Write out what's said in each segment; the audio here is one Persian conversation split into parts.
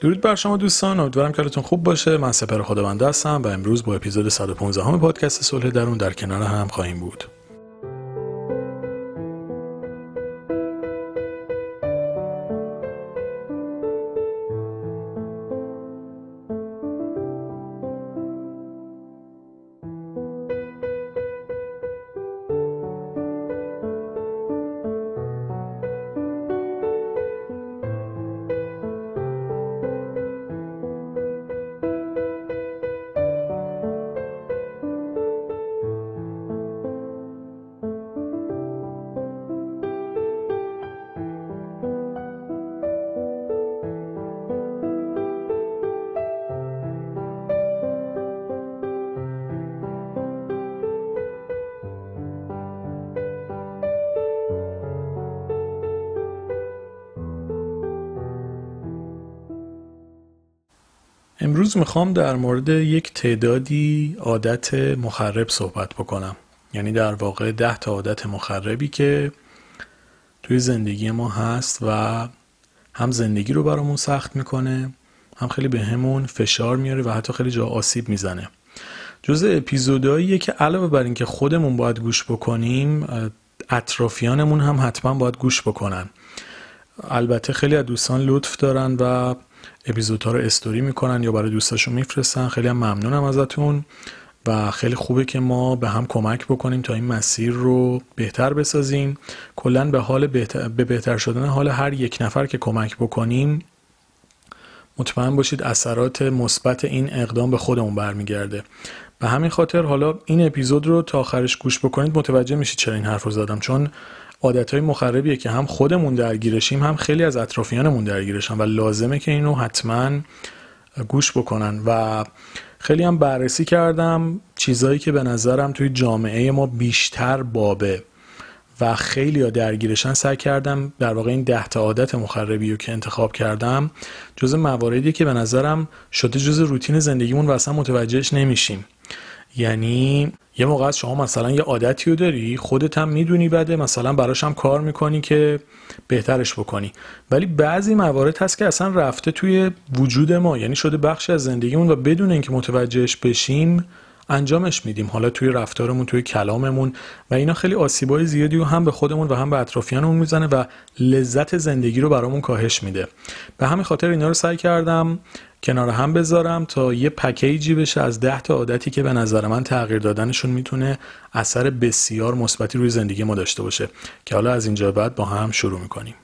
درود بر شما دوستان امیدوارم که حالتون خوب باشه. من سپر خداونده هستم و امروز با اپیزود 115 همه پادکست صلح درون در کنار هم خواهیم بود. می‌خوام در مورد یک تعدادی عادت مخرب صحبت بکنم. یعنی در واقع ده تا عادت مخربی که توی زندگی ما هست و هم زندگی رو برامون سخت می‌کنه هم خیلی به همون فشار میاره و حتی خیلی جا آسیب می‌زنه. جز اپیزودهاییه که علاوه بر اینکه خودمون باید گوش بکنیم اطرافیانمون هم حتما باید گوش بکنن. البته خیلی از دوستان لطف دارن و اپیزودها رو استوری می‌کنن یا برای دوستاشون میفرستن. خیلی هم ممنونم ازتون و خیلی خوبه که ما به هم کمک بکنیم تا این مسیر رو بهتر بسازیم. کلا به حال بهتر، به بهتر شدن حال هر یک نفر که کمک بکنیم مطمئن باشید اثرات مثبت این اقدام به خودمون برمیگرده. به همین خاطر حالا این اپیزود رو تا آخرش گوش بکنید متوجه میشید چرا این حرف رو زدم. چون عادت های مخربیه که هم خودمون درگیرشیم هم خیلی از اطرافیانمون درگیرشن و لازمه که اینو حتما گوش بکنن. و خیلی هم بررسی کردم چیزایی که به نظرم توی جامعه ما بیشتر بابه و خیلی ها درگیرشن سعی کردم در واقع این ده تا عادت مخربی رو که انتخاب کردم جز مواردی که به نظرم شده جز روتین زندگیمون و اصلا متوجهش نمیشیم. یعنی یه موقع از شما مثلا یه عادتی رو داری خودت هم می‌دونی بده مثلا براش هم کار می‌کنی که بهترش بکنی. ولی بعضی موارد هست که اصلا رفته توی وجود ما یعنی شده بخشی از زندگیمون و بدون اینکه متوجهش بشیم انجامش میدیم. حالا توی رفتارمون توی کلاممون و اینا خیلی آسیبای زیادی رو هم به خودمون و هم به اطرافیانمون می‌زنه و لذت زندگی رو برامون کاهش میده. به همین خاطر اینا رو سعی کردم کنار هم بذارم تا یه پکیجی بشه از ده تا عادتی که به نظر من تغییر دادنشون می‌تونه اثر بسیار مثبتی روی زندگی ما داشته باشه. که حالا از اینجا بعد با هم شروع می‌کنیم.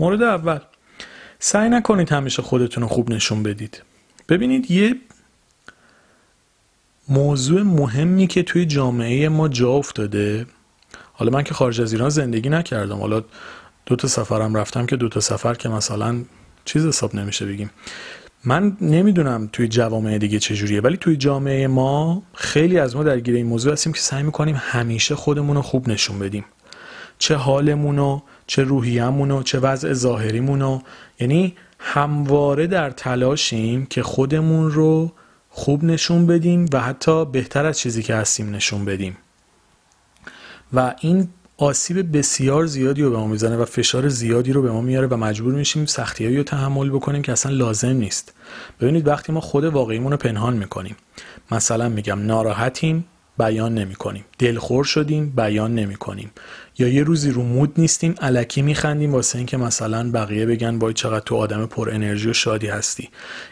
مورد اول سعی نکنید همیشه خودتون رو خوب نشون بدید. ببینید یه موضوع مهمی که توی جامعه ما جا افتاده. حالا من که خارج از ایران زندگی نکردم. حالا دو تا سفرم رفتم که دو تا سفر که مثلا چیز حساب نمیشه بگیم. من نمی‌دونم توی جوامع دیگه چجوریه ولی توی جامعه ما خیلی از ما درگیر این موضوع هستیم که سعی می‌کنیم همیشه خودمون رو خوب نشون بدیم. چه حالمون رو چه روحیه‌مون چه وضع ظاهریمون یعنی همواره در تلاشیم که خودمون رو خوب نشون بدیم و حتی بهتر از چیزی که هستیم نشون بدیم. و این آسیب بسیار زیادی رو به ما می‌زنه و فشار زیادی رو به ما میاره و مجبور میشیم سختیایی رو تحمل بکنیم که اصلا لازم نیست. ببینید وقتی ما خود واقعیمون رو پنهان می‌کنیم مثلا میگم ناراحتیم بیان نمی کنیم دلخور شدیم بیان نمی کنیم یا یه روزی رو مود نیستیم علکی میخندیم واسه اینکه مثلا بقیه بگن وای چقدر تو آدم پر انرژی و شادی هستی.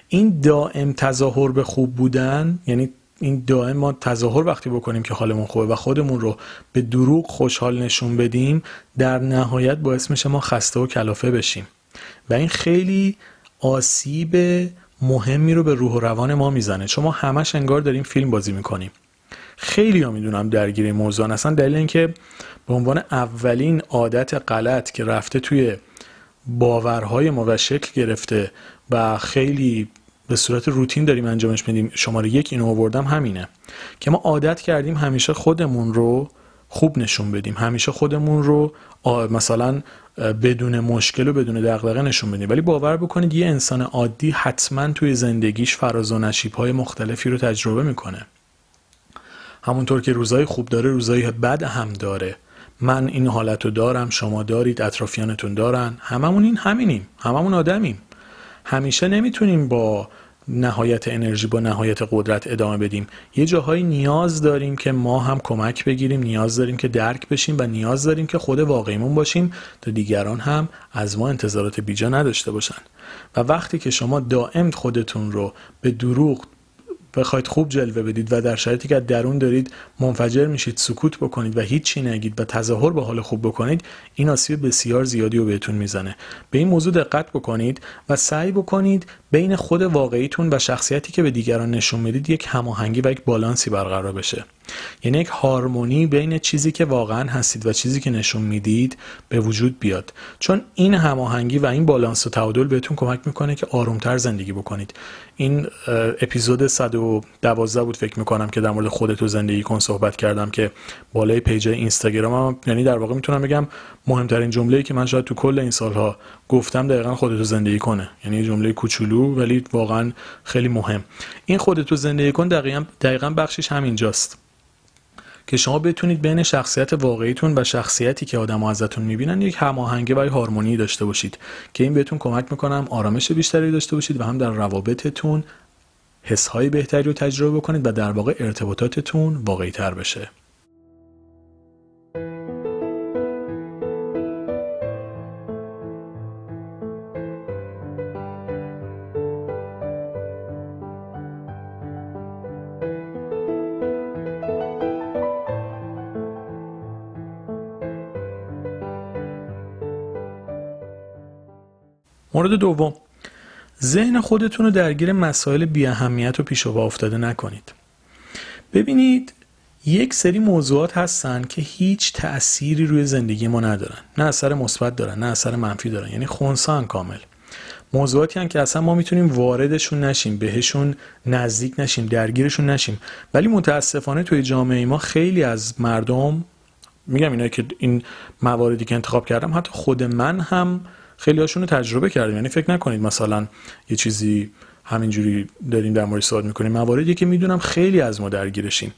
این دائم تظاهر به خوب بودن یعنی این دائم ما تظاهر وقتی بکنیم که حالمون خوبه و خودمون رو به دروغ خوشحال نشون بدیم در نهایت باعث میشه ما خسته و کلافه بشیم. و این خیلی آسیب مهمی رو به روح و روان ما می‌زنه. چون ما همش انگار داریم فیلم بازی می‌کنیم. خیلی ها می‌دونم درگیر این موضوع اصلا دلیل اینکه به عنوان اولین عادت غلط که رفته توی باورهای ما و شکل گرفته و خیلی به صورت روتین داریم انجامش میدیم شماره یک اینو آوردم همینه که ما عادت کردیم همیشه خودمون رو خوب نشون بدیم. همیشه خودمون رو مثلا بدون مشکل و بدون دغدغه نشون بدیم. ولی باور بکنید یه انسان عادی حتما توی زندگیش فراز و نشیب های مختلفی رو تجربه می‌کنه. همونطور که روزای خوب داره روزای بد هم داره. من این حالت رو دارم شما دارید اطرافیانتون دارن. هممون این همینیم. هممون آدمیم. همیشه نمی‌تونیم با نهایت انرژی با نهایت قدرت ادامه بدیم. یه جاهایی نیاز داریم که ما هم کمک بگیریم نیاز داریم که درک بشیم و نیاز داریم که خود واقعیمون باشیم تا دیگران هم از ما انتظارات بیجا نداشته باشن. و وقتی که شما دائم خودتون رو به دروغ بخواید خوب جلوه بدید و در شرایطی که درون دارید منفجر میشید سکوت بکنید و هیچی نگید و تظاهر به حال خوب بکنید این آسیب بسیار زیادی رو بهتون می‌زنه. به این موضوع دقت بکنید و سعی بکنید بین خود واقعیتون و شخصیتی که به دیگران نشون می‌دید یک هماهنگی و یک بالانسی برقرار بشه. یعنی یک هارمونی بین چیزی که واقعا هستید و چیزی که نشون می‌دید به وجود بیاد. چون این هماهنگی و این بالانس و تعادل بهتون کمک می‌کنه که آرومتر زندگی بکنید. این اپیزود 112 بود فکر می‌کنم که در مورد خودت و زندگی کن صحبت کردم که بالای پیج اینستاگرام هم یعنی در واقع می‌تونم بگم مهمترین جمله‌ای که من شاید تو کل این سالها گفتم دقیقا خودتو زندگی کنه. یعنی جمله کوچولو ولی واقعا خیلی مهم. این خودتو زندگی کن دقیقا, دقیقا بخشش همینجاست. که شما بتونید بین شخصیت واقعیتون و شخصیتی که آدم ازتون می‌بینن یک هماهنگی و هارمونی داشته باشید. که این بهتون کمک می‌کنم آرامش بیشتری داشته باشید و هم در روابطتون حسهای بهتری رو تجربه کنید و در واقع ارتباطاتتون واقعی تر بشه. مورد دوم. ذهن خودتون رو درگیر مسائل بی اهمیت و پیش و افتاده نکنید. ببینید یک سری موضوعات هستن که هیچ تأثیری روی زندگی ما ندارن. نه اثر مثبت دارن نه اثر منفی دارن. یعنی خونسان کامل. موضوعاتی هم که اصلا ما می‌تونیم واردشون نشیم بهشون نزدیک نشیم درگیرشون نشیم. ولی متاسفانه توی جامعه ما خیلی از مردم میگم اینا که این مواردی که انتخاب کردم حتی خود من هم خیلی هاشون رو تجربه کردیم. یعنی فکر نکنید مثلا یه چیزی همینجوری داریم در مورد صحبت می‌کنیم. مواردی که می‌دونم خیلی از ما درگیرشیم.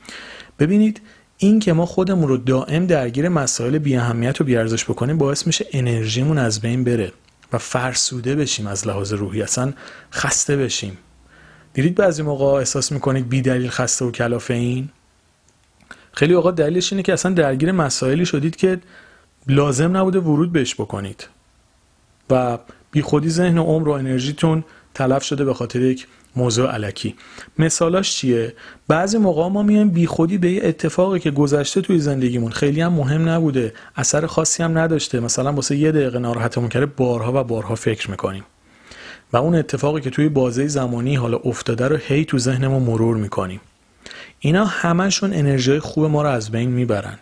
ببینید این که ما خودمون رو دائم درگیر مسائل بی اهمیت و بی ارزش بکنیم باعث میشه انرژیمون از بین بره و فرسوده بشیم از لحاظ روحی. اصلا خسته بشیم. دیدید بعضی موقع احساس می‌کنید بی دلیل خسته و کلافه این؟ خیلی اوقات دلیلش اینه که اصلا درگیر مسائلی شدید که لازم نبوده ورود بهش بکنید. و بیخودی ذهن و عمر و انرژیتون تلف شده به خاطر یک موضوع علکی. مثالاش چیه؟ بعضی موقع ما میایم بیخودی به یه اتفاقی که گذشته توی زندگیمون خیلی هم مهم نبوده اثر خاصی هم نداشته مثلا واسه یه دقیقه ناراحتمون کرده بارها و بارها فکر می‌کنیم. و اون اتفاقی که توی بازه زمانی حالا افتاده رو هی تو ذهنمون مرور می‌کنیم. اینا همشون انرژی خوب ما رو از بین می‌برن.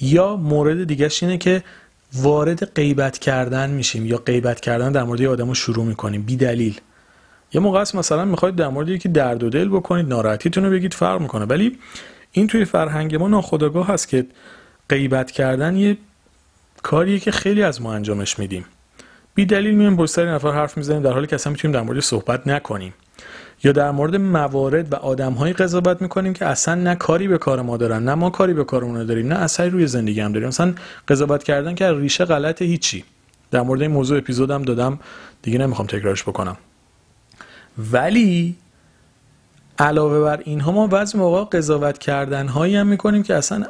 یا مورد دیگه اینه که وارد غیبت کردن میشیم یا غیبت کردن در مورد آدمو شروع می‌کنیم بی دلیل. یه موقع است مثلا می‌خواید در مورد یکی درد و دل بکنید ناراحتیتون رو بگید فرق می‌کنه. ولی این توی فرهنگ ما ناخودآگاه هست که غیبت کردن یه کاریه که خیلی از ما انجامش میدیم. بی دلیل میایم با سری نفر حرف می‌زنیم در حالی که اصلا می‌تونیم در مورد صحبت نکنیم. یا در مورد موارد و آدمهایی قضاوت می‌کنیم که اصلا نه کاری به کار ما دارن نه ما کاری به کار اونها داریم نه اثری روی زندگی هم داریم. مثلا قضاوت کردن که ریشه غلط هیچی. در مورد این موضوع اپیزودم دادم دیگه نمی‌خوام تکرارش بکنم. ولی علاوه بر اینها ما بعضی موقع قضاوت کردن هایی هم می‌کنیم که اصلا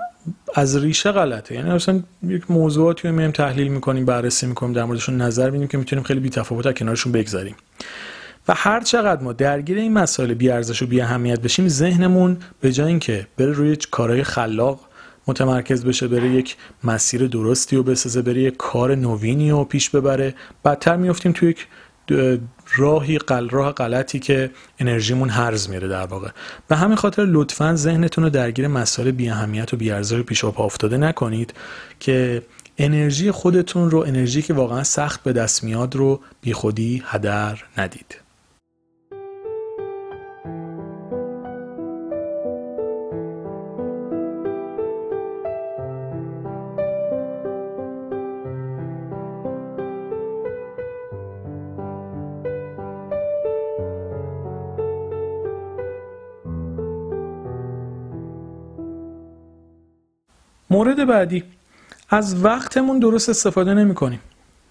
از ریشه غلطه. یعنی مثلا یک موضوعاتی رو میایم تحلیل می‌کنیم بررسی می‌کنیم در موردشون نظر میدیم که می‌تونیم خیلی بی تفاوت کنارشون بگذاریم. و هر چقدر ما درگیر این مسائل بی ارزش و بی اهمیت بشیم ذهنمون به جای اینکه بره روی کارهای خلاق متمرکز بشه بره یک مسیر درستی و بسازه بره یک کار نوینی و پیش ببره بدتر میفتیم توی یک راهی قل راه غلطی که انرژیمون هرز میره در واقع. به همین خاطر لطفا ذهنتون رو درگیر مسائل بی اهمیت و بی ارزش پیش پا افتاده نکنید که انرژی خودتون رو انرژی که واقعا سخت به دست میاد رو بیخودی هدر ندید. مورد بعدی. از وقتمون درست استفاده نمی کنیم.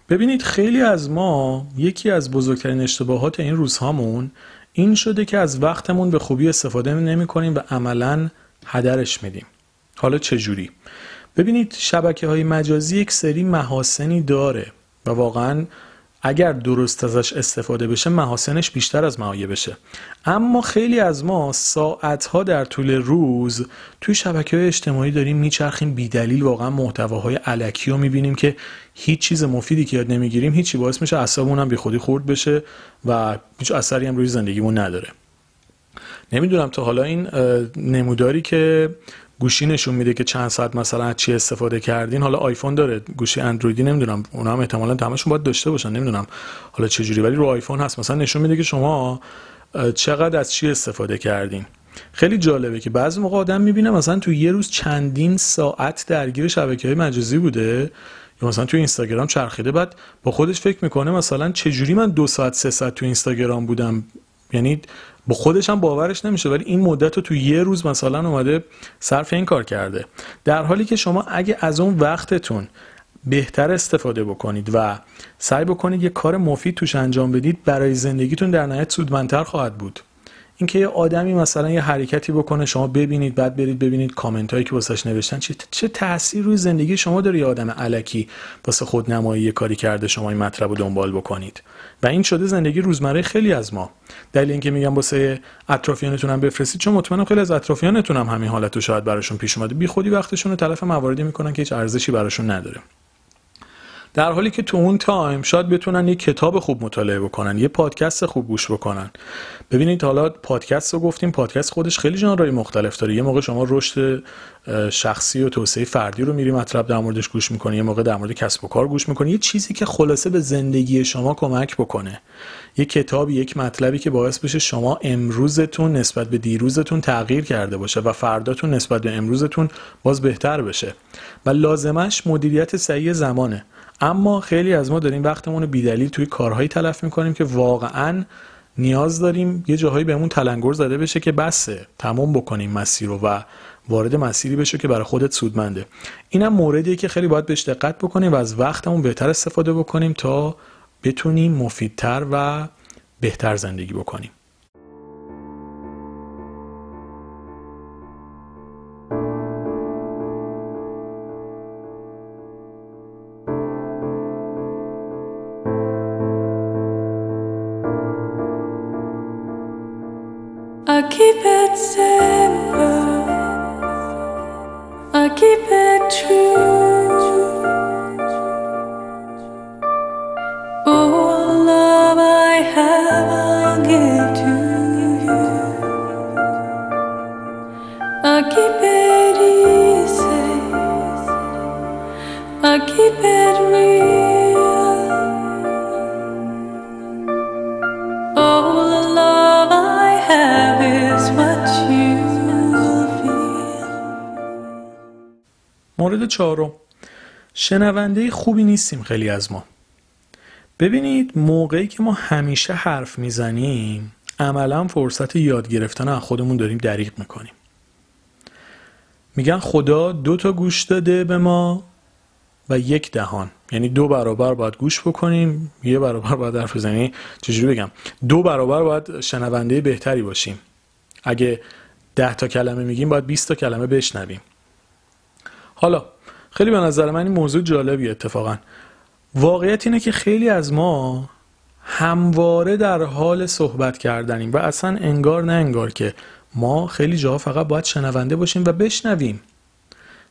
ببینید خیلی از ما یکی از بزرگترین اشتباهات این روزهامون این شده که از وقتمون به خوبی استفاده نمی کنیم و عملا هدرش میدیم. حالا چجوری؟ ببینید شبکه های مجازی یک سری محاسنی داره و واقعا اگر درست ازش استفاده بشه محاسنش بیشتر از بشه. اما خیلی از ما ساعتها در طول روز توی شبکه های اجتماعی داریم میچرخیم بیدلیل واقعا محتواهای علکی رو می‌بینیم که هیچ چیز مفیدی که یاد نمی‌گیریم هیچی باعث میشه اعصابمون هم بی خودی خورد بشه و هیچ اثری هم روی زندگیمون نداره. نمی‌دونم تا حالا این نموداری که گوشی نشون میده که چند ساعت مثلا از چی استفاده کردین. حالا آیفون داره گوشی اندرویدی نمی‌دونم اونا هم احتمالا تمشون باید داشته باشن نمی‌دونم حالا چه جوری ولی رو آیفون هست. مثلا نشون میده که شما چقدر از چی استفاده کردین. خیلی جالبه که بعضی موقع آدم می‌بینه مثلا تو یه روز چندین ساعت درگیر شبکه های مجازی بوده یا مثلا تو اینستاگرام چرخیده. بعد با خودش فکر می‌کنه مثلا چجوری من دو ساعت سه ساعت تو اینستاگرام بودم یعنی با خودش هم باورش نمیشه ولی این مدت رو تو یه روز مثلا اومده صرف این کار کرده. در حالی که شما اگه از اون وقتتون بهتر استفاده بکنید و سعی بکنید یه کار مفید توش انجام بدید برای زندگیتون در نهایت سودمندتر خواهد بود. اینکه یه آدمی مثلا یه حرکتی بکنه شما ببینید بعد برید ببینید کامنت هایی که واسش نوشتن چه چه تاثیر روی زندگی شما داره یه آدم علکی واسه خود نمایی یه کاری کرده شما این مطلب رو دنبال بکنید. و این شده زندگی روزمره خیلی از ما. دلیل اینکه میگم واسه اطرافیانتون هم بفرستید چون مطمئنم خیلی از اطرافیانتون هم همین حالت رو شاید براشون پیش اومده. بی خودی وقتشون رو تلف مواردی می‌کنن که هیچ ارزشی براشون نداره. در حالی که تو اون time شاید بتونن یه کتاب خوب مطالعه بکنن یه پادکست خوب گوش بکنن. ببینید حالا پادکست رو گفتیم پادکست خودش خیلی ژانرهای مختلف داره. یه موقع شما رشد شخصی و توسعه فردی رو میری مطلب در موردش گوش می‌کنی یه موقع در مورد کسب و کار گوش می‌کنی. یه چیزی که خلاصه به زندگی شما کمک بکنه. یه کتابی یک مطلبی که باعث بشه شما امروزتون نسبت به دیروزتون تغییر کرده باشه و فرداتون نسبت به امروزتون باز بهتر بشه. و لازمش مدیریت صحیح زمانه. اما خیلی از ما داریم وقتمون رو بیدلیل توی کارهایی تلف می‌کنیم که واقعا نیاز داریم یه جاهایی بهمون تلنگر زده بشه که بسه تمام بکنیم مسیر رو و وارد مسیری بشه که برای خودت سودمنده. اینم موردیه که خیلی باید بهش دقت بکنیم و از وقتمون بهتر استفاده بکنیم تا بتونیم مفیدتر و بهتر زندگی بکنیم. Keep it simple. I keep it true. Oh, love I have, I'll give to you. I keep it easy. I keep it real. مورد چهارم. شنونده خوبی نیستیم خیلی از ما. ببینید موقعی که ما همیشه حرف می‌زنیم عملا فرصت یاد گرفتن از خودمون داریم دریغ می‌کنیم. میگن خدا دو تا گوش داده به ما و یک دهان. یعنی دو برابر باید گوش بکنیم یه برابر باید حرف بزنیم. چجوری بگم؟ دو برابر باید شنونده بهتری باشیم. اگه ده تا کلمه میگیم باید 20 تا کلمه بشنویم. حالا خیلی به نظر من این موضوع جالبی اتفاقا. واقعیت اینه که خیلی از ما همواره در حال صحبت کردنیم و اصلا انگار نه انگار که ما خیلی جاها فقط باید شنونده باشیم و بشنویم.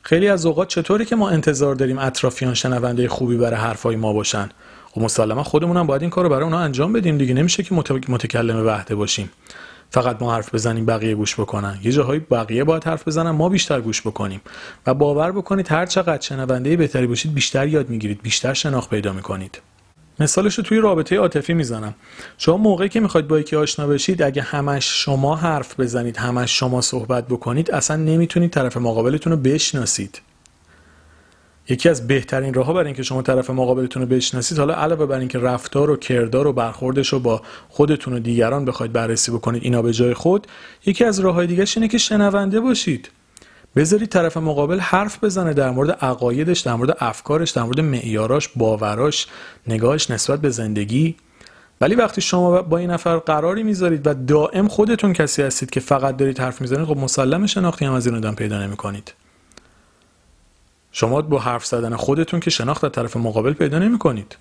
خیلی از اوقات چطوری که ما انتظار داریم اطرافیان شنونده خوبی برای حرفای ما باشن؟ و خب مسلما خودمون هم باید این کار رو برای اونا انجام بدیم دیگه. نمیشه که متکلم وحده باشیم. فقط ما حرف بزنیم بقیه گوش بکنن. یه جاهایی بقیه باید حرف بزنن ما بیشتر گوش بکنیم. و باور بکنید هر چقدر شنونده بهتری باشید بیشتر یاد می‌گیرید بیشتر شناخت پیدا می‌کنید. مثالش رو توی رابطه عاطفی می‌زنم. شما موقعی که می‌خواید با یکی آشنا بشید اگه همش شما حرف بزنید همش شما صحبت بکنید اصلا نمی‌تونید طرف مقابلتون رو بشناسید. یکی از بهترین راهها برای اینکه شما طرف مقابلتون رو بشناسید حالا علاوه بر اینکه رفتار و کردار و برخوردش رو با خودتون و دیگران بخواید بررسی بکنید اینا به جای خود یکی از راههای دیگه اینه که شنونده باشید. بذارید طرف مقابل حرف بزنه در مورد عقایدش در مورد افکارش در مورد معیاراش باوراش نگاهش نسبت به زندگی. ولی وقتی شما با این نفر قراری می‌ذارید و دائم خودتون کسی هستید که فقط دارید حرف می‌زنید خب مسلم شناختی هم از این آدم پیدا نمی‌کنید. شما با حرف زدن خودتون که شناخت در طرف مقابل پیدا نمی‌کنید.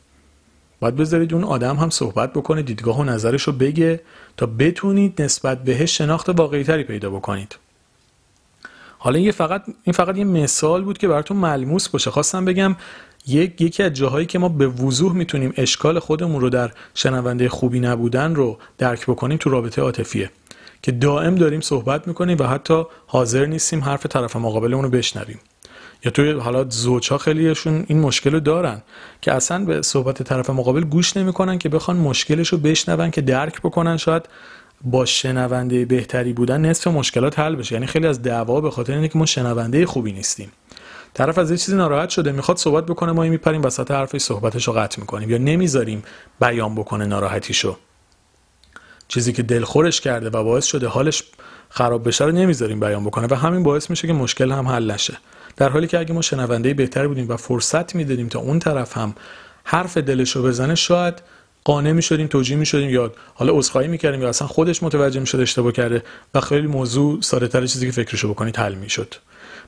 باید بذارید اون آدم هم صحبت بکنه دیدگاه و نظرش رو بگه تا بتونید نسبت بهش شناخت واقعی تری پیدا بکنید. حالا این فقط این فقط یه مثال بود که براتون ملموس باشه. خواستم بگم یک یکی از جاهایی که ما به وضوح می‌تونیم اشکال خودمون رو در شنونده خوبی نبودن رو درک بکنیم تو رابطه عاطفیه که دائم داریم صحبت می‌کنیم و حتی حاضر نیستیم حرف طرف مقابلمون رو بشنویم. یا توی حالا زوجها خیلیشون این مشکل رو دارن که اصلا به صحبت طرف مقابل گوش نمی‌کنن که بخوان مشکلش رو بشنون که درک بکنن شاید با شنونده بهتری بودن نصف مشکلات حل بشه. یعنی خیلی از دعوا به خاطر اینه که ما شنونده خوبی نیستیم. طرف از یه چیزی ناراحت شده می‌خواد صحبت بکنه ما میپریم وسط حرفش صحبتش رو قطع می‌کنیم یا نمی‌ذاریم بیان بکنه ناراحتیشو. چیزی که دلخورش کرده و باعث شده حالش خراب بشه رو نمی‌ذاریم بیان بکنه و همین باعث میشه که مشکل هم حل نشه. در حالی که اگه ما شنونده بهتر بودیم و فرصت می‌دادیم تا اون طرف هم حرف دلش رو بزنه شاید قانع می شدیم توجیه می شدیم یا حالا عذرخواهی می کردیم یا اصلا خودش متوجه می شد اشتباه کرده و خیلی موضوع ساده تر چیزی که فکرشو بکنید حل می شد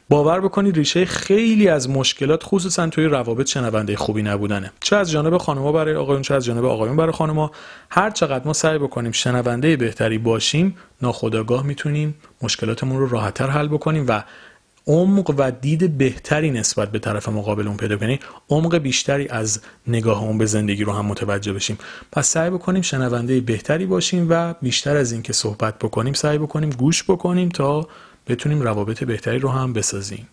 باور بکنید ریشه خیلی از مشکلات خصوصا توی روابط شنونده خوبی نبودنه. چه از جانب خانم‌ها برای آقایون چه از جانب آقایون برای خانم‌ها هر چقدر ما سعی بکنیم شنونده بهتری باشیم ناخودآگاه می‌تونیم مشکلاتمون رو راحتتر حل بکنیم و عمق و دید بهتری نسبت به طرف مقابل اون پیدا کنیم عمق بیشتری از نگاه اون به زندگی رو هم متوجه بشیم. پس سعی بکنیم شنونده بهتری باشیم و بیشتر از اینکه صحبت بکنیم سعی بکنیم گوش بکنیم تا بتونیم روابط بهتری رو هم بسازیم.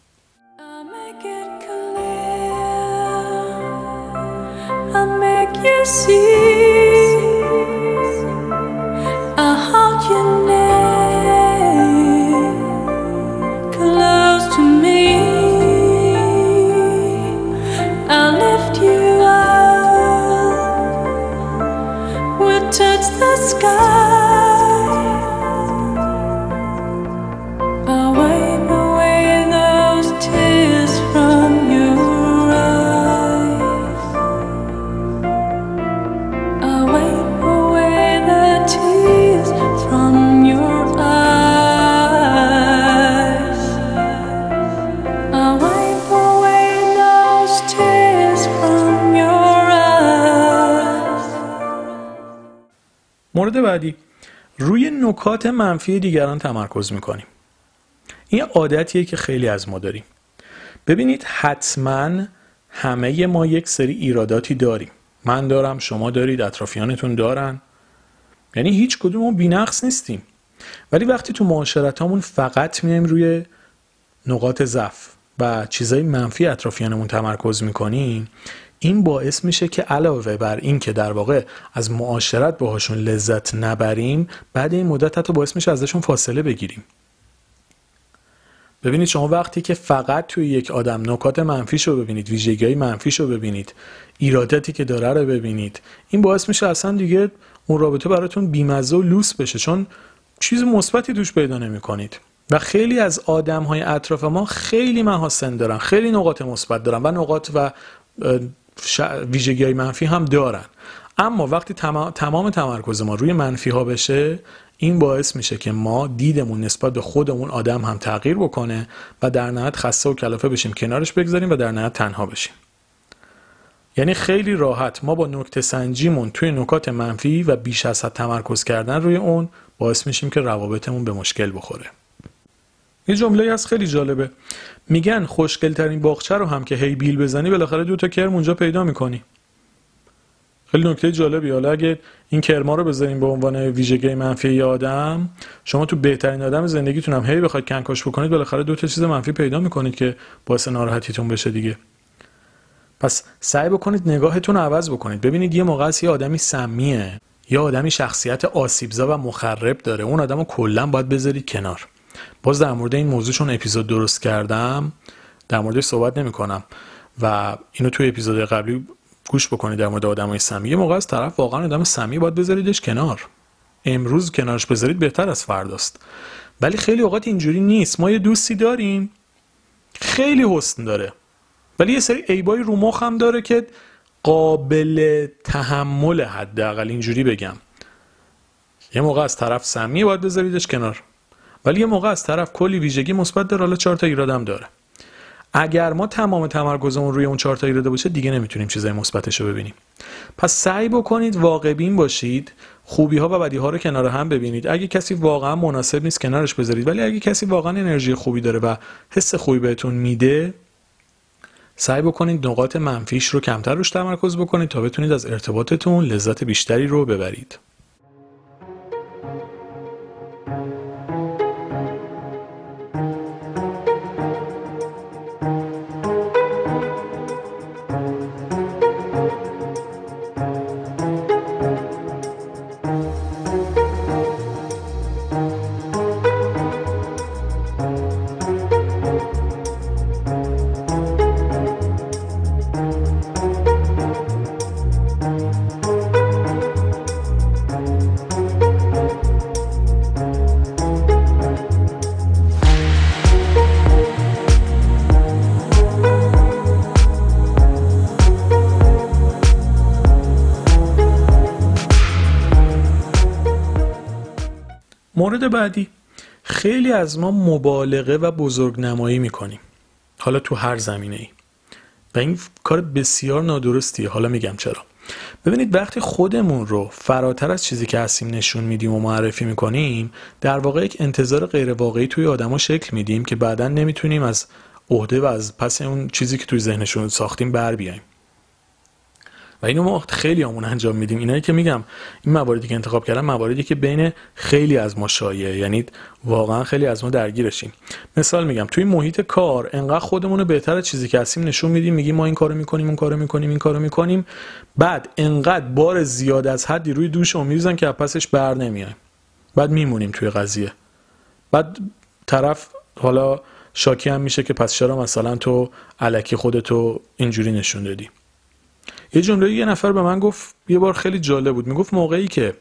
sky. مورد بعدی روی نکات منفی دیگران تمرکز می‌کنیم. این عادتیه که خیلی از ما داریم. ببینید حتما همه ما یک سری ایراداتی داریم. من دارم شما دارید اطرافیانتون دارن. یعنی هیچ کدوم بینقص نیستیم. ولی وقتی تو معاشرت همون فقط میایم روی نقاط ضعف و چیزای منفی اطرافیانمون تمرکز می‌کنیم این باعث میشه که علاوه بر این که در واقع از معاشرت باهاشون لذت نبریم بعد این مدت حتی باعث میشه ازشون فاصله بگیریم. ببینید شما وقتی که فقط توی یک آدم نکات منفیش رو ببینید ویژگی منفیش رو ببینید ایراداتی که داره رو ببینید این باعث میشه اصلا دیگه اون رابطه براتون بیمزه و لوس بشه چون چیز مثبتی توش پیدا نمی‌کنید. و خیلی از آدم های اطراف ما خیلی محاسن دارن خیلی نقاط مثبت دارن و نقاط و ویژگی های منفی هم دارن. اما وقتی تمام تمرکز ما روی منفی ها بشه این باعث میشه که ما دیدمون نسبت به خودمون آدم هم تغییر بکنه و در نهایت خسته و کلافه بشیم کنارش بگذاریم و در نهایت تنها بشیم. یعنی خیلی راحت ما با نکته سنجیمون توی نکات منفی و بیش از حد تمرکز کردن روی اون باعث میشیم که روابطمون به مشکل بخوره. یه جمله از خیلی جالبه. میگن خوشگل ترین باغچه رو هم که هی بیل بزنی بالاخره دو تا کرم اونجا پیدا می‌کنی. خیلی نکته جالبی. حالا اگه این کرما رو بذاریم به عنوان ویژگی منفی آدم شما تو بهترین آدم زندگیتون هم هی بخواید کنکاش بکنید بالاخره دو تا چیز منفی پیدا می‌کنید که باعث ناراحتیتون بشه دیگه. پس سعی بکنید نگاهتون رو عوض بکنید. ببینید یه موقع یه آدمی سمیه یا آدمی شخصیت آسیبزا و مخرب داره. اون آدمو کلا باید بذارید کنار. باز در مورد این موضوع چون اپیزود درست کردم در موردش صحبت نمی کنم و اینو توی اپیزود قبلی گوش بکنید در مورد آدمای سمی یه موقع از طرف واقعا آدم سمی باید بذاریدش کنار. امروز کنارش بذارید بهتر از فرداست. ولی خیلی اوقات اینجوری نیست. ما یه دوستی داریم. خیلی حسن داره. ولی یه سری عیبای رو مخ هم داره که قابل تحمل حداقل اینجوری بگم. یه موقع از طرف سمی باید بذاریدش کنار. ولی یه موقع از طرف کلی ویژگی مثبت داره حالا چهار تا ایرادم داره. اگر ما تمام تمرکزمون روی اون چهار تا ایراده باشه دیگه نمی‌تونیم چیزای مثبتش رو ببینیم. پس سعی بکنید واقع بین باشید خوبی ها و بدی ها رو کنار هم ببینید. اگه کسی واقعا مناسب نیست کنارش بذارید. ولی اگه کسی واقعا انرژی خوبی داره و حس خوبی بهتون میده سعی بکنید نقاط منفیش رو کمتر روش تمرکز بکنید تا بتونید از ارتباطتون لذت بیشتری رو ببرید. مورد بعدی. خیلی از ما مبالغه و بزرگ نمایی می‌کنیم. حالا تو هر زمینه ای و این کار بسیار نادرستیه. حالا میگم چرا. ببینید وقتی خودمون رو فراتر از چیزی که هستیم نشون میدیم و معرفی می‌کنیم در واقع یک انتظار غیر واقعی توی آدما شکل میدیم که بعدا نمی‌تونیم از عهده و از پس اون چیزی که توی ذهنشون ساختیم بر بیایم. و اینو ما خیلی همون انجام میدیم. اینایی که میگم این مواردی که انتخاب کردم مواردی که بین خیلی از ما شایعه. یعنی واقعا خیلی از ما درگیرشیم. مثال میگم توی محیط کار انقدر خودمون رو بهتر چیزی که هستیم نشون میدیم میگیم ما این کارو می‌کنیم اون کارو می‌کنیم این کارو می‌کنیم. بعد انقدر بار زیاد از حدی روی دوش میریزن که پسش بر نمیایم. بعد میمونیم توی قضیه. بعد طرف حالا شاکی هم میشه که پس چرا مثلا تو علکی خودتو اینجوری نشون دادی؟ یه جمله یه نفر به من گفت یه بار خیلی جالب بود. می‌گفت موقعی که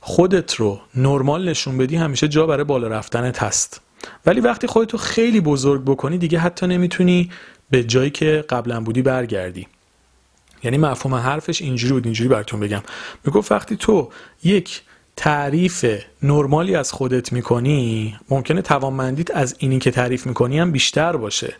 خودت رو نرمال نشون بدی همیشه جا برای بالا رفتنت هست. ولی وقتی خودتو خیلی بزرگ بکنی دیگه حتی نمی‌تونی به جایی که قبلا بودی برگردی. یعنی مفهوم حرفش اینجوری بود اینجوری براتون بگم. می‌گفت وقتی تو یک تعریف نرمالی از خودت می‌کنی ممکنه توانمندیت از اینی که تعریف می‌کنی هم بیشتر باشه.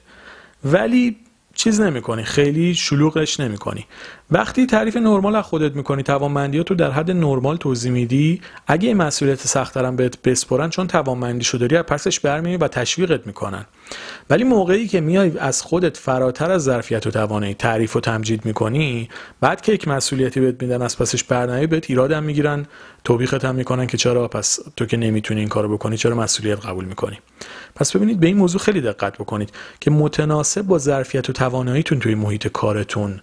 ولی چیز نمی‌کنی خیلی شلوغش نمی‌کنی. وقتی تعریف نرمال از خودت می‌کنی توانمندیات رو در حد نرمال توضیح میدی. اگه این مسئولیت سختترم بهت بسپرن چون توانمندی داری از پسش برمیای و تشویقت می‌کنن. ولی موقعی که میای از خودت فراتر از ظرفیت و توانایی تعریف و تمجید می‌کنی بعد که یک مسئولیتی بهت میدن از پسش برنامه بهت ایرادم می‌گیرن توبیخت هم می‌کنن که چرا پس تو که نمی‌تونی این کارو بکنی چرا مسئولیت قبول می‌کنی؟ پس ببینید به این موضوع خیلی دقت بکنید که متناسب با ظرفیت و تواناییتون توی محیط کارتون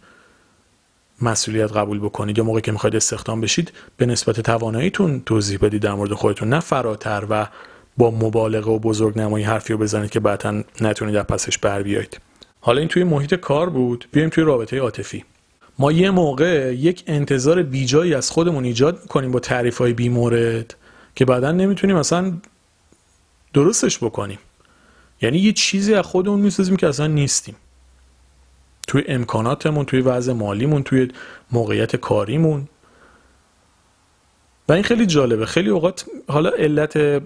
مسئولیت قبول بکنید. یا موقعی که می‌خواید استخدام بشید به نسبت تواناییتون توضیح بدید در مورد خودتون نه فراتر و با مبالغه و بزرگ نمایی حرفی رو بزنید که بعدا نتونید در پسش بر بیایید. حالا این توی محیط کار بود بیایم توی رابطه عاطفی. ما یه موقع یک انتظار بیجایی از خودمون ایجاد می‌کنیم با تعریف های بیمورد که بعدا نمی‌تونیم اصلا درستش بکنیم. یعنی یه چیزی از خودمون می‌سازیم که اصلا نیستیم. توی امکاناتمون توی وضع مالیمون توی موقعیت کاریمون. و این خیلی جالبه. خیلی اوقات حالا علت